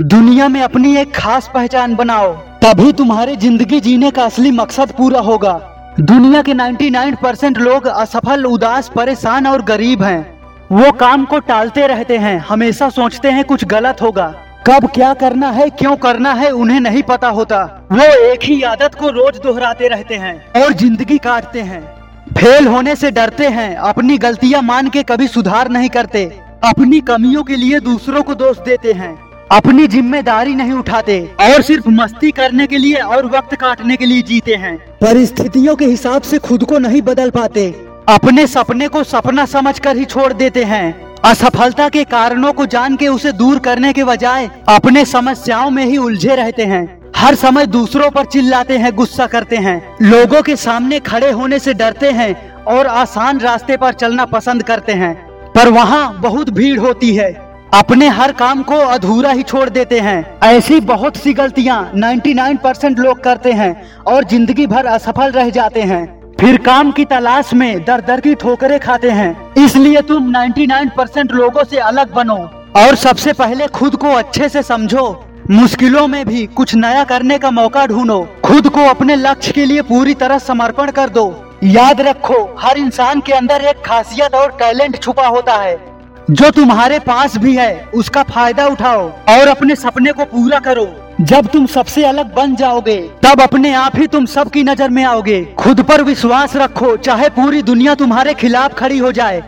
दुनिया में अपनी एक खास पहचान बनाओ। तभी तुम्हारे ज़िंदगी जीने का असली मकसद पूरा होगा। दुनिया के 99 परसेंट लोग असफल, उदास, परेशान और गरीब हैं। वो काम को टालते रहते हैं, हमेशा सोचते हैं कुछ गलत होगा। कब क्या करना है, क्यों करना है, उन्हें नहीं पता होता। वो एक ही आदत को रोज दोहराते रहते हैं और ज़िंदगी काटते हैं। फेल होने से डरते हैं, अपनी गलतियाँ मान के कभी सुधार नहीं करते। अपनी कमियों के लिए दूसरों को दोष देते हैं। अपनी ज़िम्मेदारी नहीं उठाते। और सिर्फ़ मस्ती करने के लिए और वक्त काटने के लिए जीते हैं। परिस्थितियों के हिसाब से खुद को नहीं बदल पाते। अपने सपने को सपना समझकर ही छोड़ देते हैं। असफलता के कारणों को जान के उसे दूर करने के बजाय अपने समस्याओं में ही उलझे रहते हैं। हर समय दूसरों पर चिल्लाते हैं गुस्सा करते हैं। लोगों के सामने खड़े होने से डरते हैं और आसान रास्ते पर चलना पसंद करते हैं। पर वहाँ बहुत भीड़ होती है। अपने हर काम को अधूरा ही छोड़ देते हैं। ऐसी बहुत सी गलतियाँ 99 परसेंट लोग करते हैं और ज़िंदगी भर असफल रह जाते हैं। फिर काम की तलाश में दर दर की ठोकरें खाते हैं। इसलिए तुम 99 परसेंट लोगों से अलग बनो और सबसे पहले खुद को अच्छे से समझो। मुश्किलों में भी कुछ नया करने का मौका ढूंढो। खुद को अपने लक्ष्य के लिए पूरी तरह समर्पण कर दो। याद रखो, हर इंसान के अंदर एक खासियत और टैलेंट छुपा होता है। जो तुम्हारे पास भी है, उसका फ़ायदा उठाओ और अपने सपने को पूरा करो। जब तुम सबसे अलग बन जाओगे, तब अपने आप ही तुम सबकी नज़र में आओगे। खुद पर विश्वास रखो, चाहे पूरी दुनिया तुम्हारे खिलाफ खड़ी हो जाए।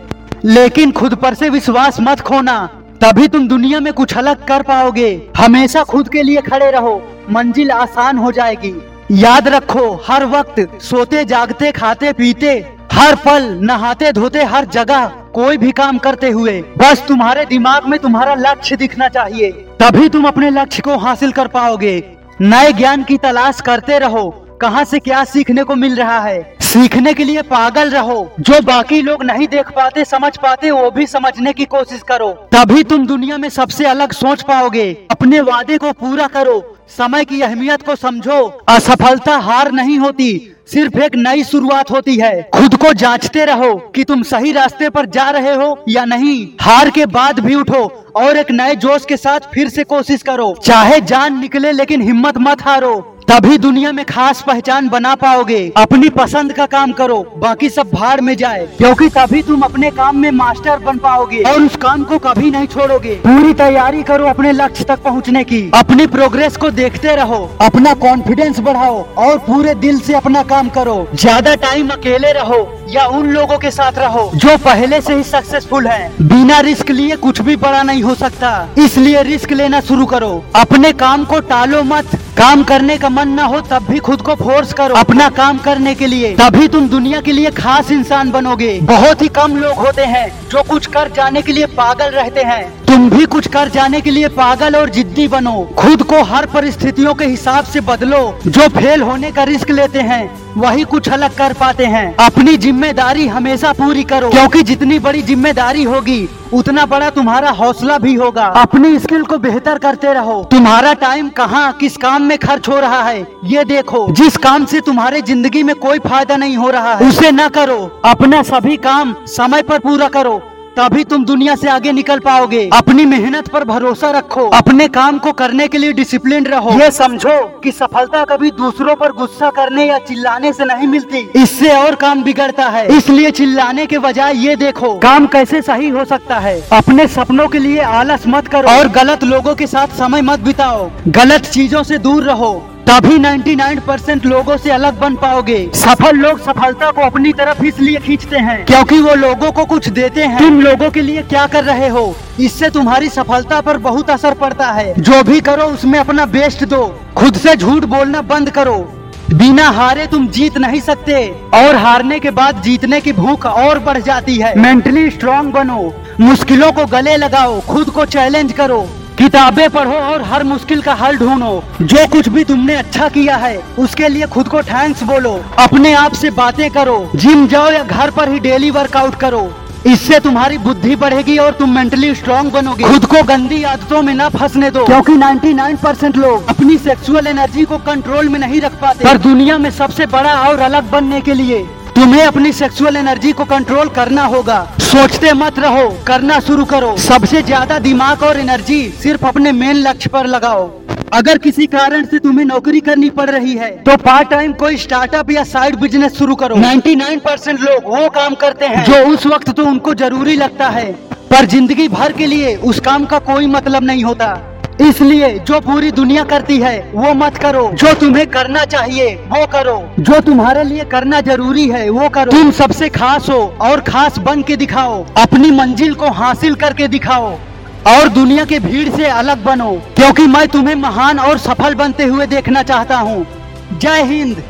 लेकिन खुद पर से विश्वास मत खोना, तभी तुम दुनिया में कुछ अलग कर पाओगे। हमेशा खुद के लिए खड़े रहो, मंजिल आसान हो जाएगी। याद रखो, हर वक्त सोते, जागते, खाते, पीते, हर पल, नहाते, धोते, हर जगह। कोई भी काम करते हुए, बस तुम्हारे दिमाग में तुम्हारा लक्ष्य दिखना चाहिए। तभी तुम अपने लक्ष्य को हासिल कर पाओगे। नए ज्ञान की तलाश करते रहो। कहाँ से क्या सीखने को मिल रहा है? सीखने के लिए पागल रहो। जो बाकी लोग नहीं देख पाते, समझ पाते, वो भी समझने की कोशिश करो। तभी तुम दुनिया में सबसे अलग सोच पाओगे। अपने वादे को पूरा करो। समय की अहमियत को समझो। असफलता हार नहीं होती, सिर्फ़ एक नई शुरुआत होती है। खुद को जांचते रहो कि तुम सही रास्ते पर जा रहे हो या नहीं। हार के बाद भी उठो और एक नए जोश के साथ फिर से कोशिश करो। चाहे जान निकले, लेकिन हिम्मत मत हारो। तभी दुनिया में खास पहचान बना पाओगे। अपनी पसंद का काम करो, बाकी सब भार में जाए। क्योंकि तभी तुम अपने काम में मास्टर बन पाओगे और उस काम को कभी नहीं छोड़ोगे। पूरी तैयारी करो अपने लक्ष्य तक पहुँचने की। अपनी प्रोग्रेस को देखते रहो, अपना कॉन्फिडेंस बढ़ाओ और पूरे दिल से अपना काम करो। ज़्यादा टाइम अकेले रहो। या उन लोगों के साथ रहो जो पहले से ही सक्सेसफुल हैं। बिना रिस्क लिए कुछ भी बड़ा नहीं हो सकता। इसलिए रिस्क लेना शुरू करो। अपने काम को टालो मत। काम करने का मन न हो तब भी खुद को फोर्स करो। अपना काम करने के लिए। तभी तुम दुनिया के लिए खास इंसान बनोगे। बहुत ही कम लोग होते हैं जो कुछ कर जाने के लिए पागल रहते हैं। तुम भी कुछ कर जाने के लिए पागल और जिद्दी बनो। खुद को हर परिस्थितियों के हिसाब से बदलो। जो फेल होने का रिस्क लेते हैं, वही कुछ अलग कर पाते हैं। अपनी ज़िम्मेदारी हमेशा पूरी करो। क्योंकि जितनी बड़ी ज़िम्मेदारी होगी, उतना बड़ा तुम्हारा हौसला भी होगा। अपनी स्किल को बेहतर करते रहो। तुम्हारा टाइम कहाँ, किस काम में खर्च हो रहा है, ये देखो। जिस काम से तुम्हारे ज़िंदगी में कोई फ़ायदा नहीं हो रहा है, उसे न करो। अपना सभी काम समय पर पूरा करो। तभी तुम दुनिया से आगे निकल पाओगे। अपनी मेहनत पर भरोसा रखो। अपने काम को करने के लिए डिसिप्लिन रहो। ये समझो कि सफलता कभी दूसरों पर गुस्सा करने या चिल्लाने से नहीं मिलती। इससे और काम बिगड़ता है। इसलिए चिल्लाने के बजाय ये देखो काम कैसे सही हो सकता है। अपने सपनों के लिए आलस मत करो। और गलत लोगों के साथ समय मत बिताओ। गलत चीज़ों से दूर रहो। तभी 99 परसेंट लोगों से अलग बन पाओगे। सफल लोग सफलता को अपनी तरफ़ इसलिए खींचते हैं, क्योंकि वो लोगों को कुछ देते हैं। तुम लोगों के लिए क्या कर रहे हो? इससे तुम्हारी सफलता पर बहुत असर पड़ता है। जो भी करो, उसमें अपना बेस्ट दो। खुद से झूठ बोलना बंद करो। बिना हारे तुम जीत नहीं सकते। और हारने के बाद जीतने की भूख और बढ़ जाती है। मेंटली स्ट्रांग बनो। मुश्किलों को गले लगाओ। खुद को चैलेंज करो। किताबें पढ़ो और हर मुश्किल का हल ढूंढो। जो कुछ भी तुमने अच्छा किया है, उसके लिए खुद को थैंक्स बोलो। अपने आप से बातें करो। जिम जाओ या घर पर ही डेली वर्कआउट करो। इससे तुम्हारी बुद्धि बढ़ेगी और तुम मेंटली स्ट्रांग बनोगे। खुद को गंदी आदतों में न फंसने दो। क्योंकि 99 परसेंट लोग अपनी सेक्सुअल एनर्जी को कंट्रोल में नहीं रख पाते। पर दुनिया में सबसे बड़ा और अलग बनने के लिए तुम्हें अपनी सेक्सुअल एनर्जी को कंट्रोल करना होगा। सोचते मत रहो, करना शुरू करो। सबसे ज़्यादा दिमाग और एनर्जी सिर्फ़ अपने मेन लक्ष्य पर लगाओ। अगर किसी कारण से तुम्हें नौकरी करनी पड़ रही है तो पार्ट टाइम कोई स्टार्टअप या साइड बिज़नेस शुरू करो। 99 परसेंट लोग वो काम करते हैं जो उस वक्त तो उनको ज़रूरी लगता है। पर ज़िंदगी भर के लिए उस काम का कोई मतलब नहीं होता। इसलिए जो पूरी दुनिया करती है, वो मत करो। जो तुम्हें करना चाहिए, वो करो। जो तुम्हारे लिए करना ज़रूरी है, वो करो। तुम सबसे खास हो और खास बन के दिखाओ। अपनी मंजिल को हासिल करके दिखाओ और दुनिया के भीड़ से अलग बनो। क्योंकि मैं तुम्हें महान और सफल बनते हुए देखना चाहता हूँ। जय हिंद।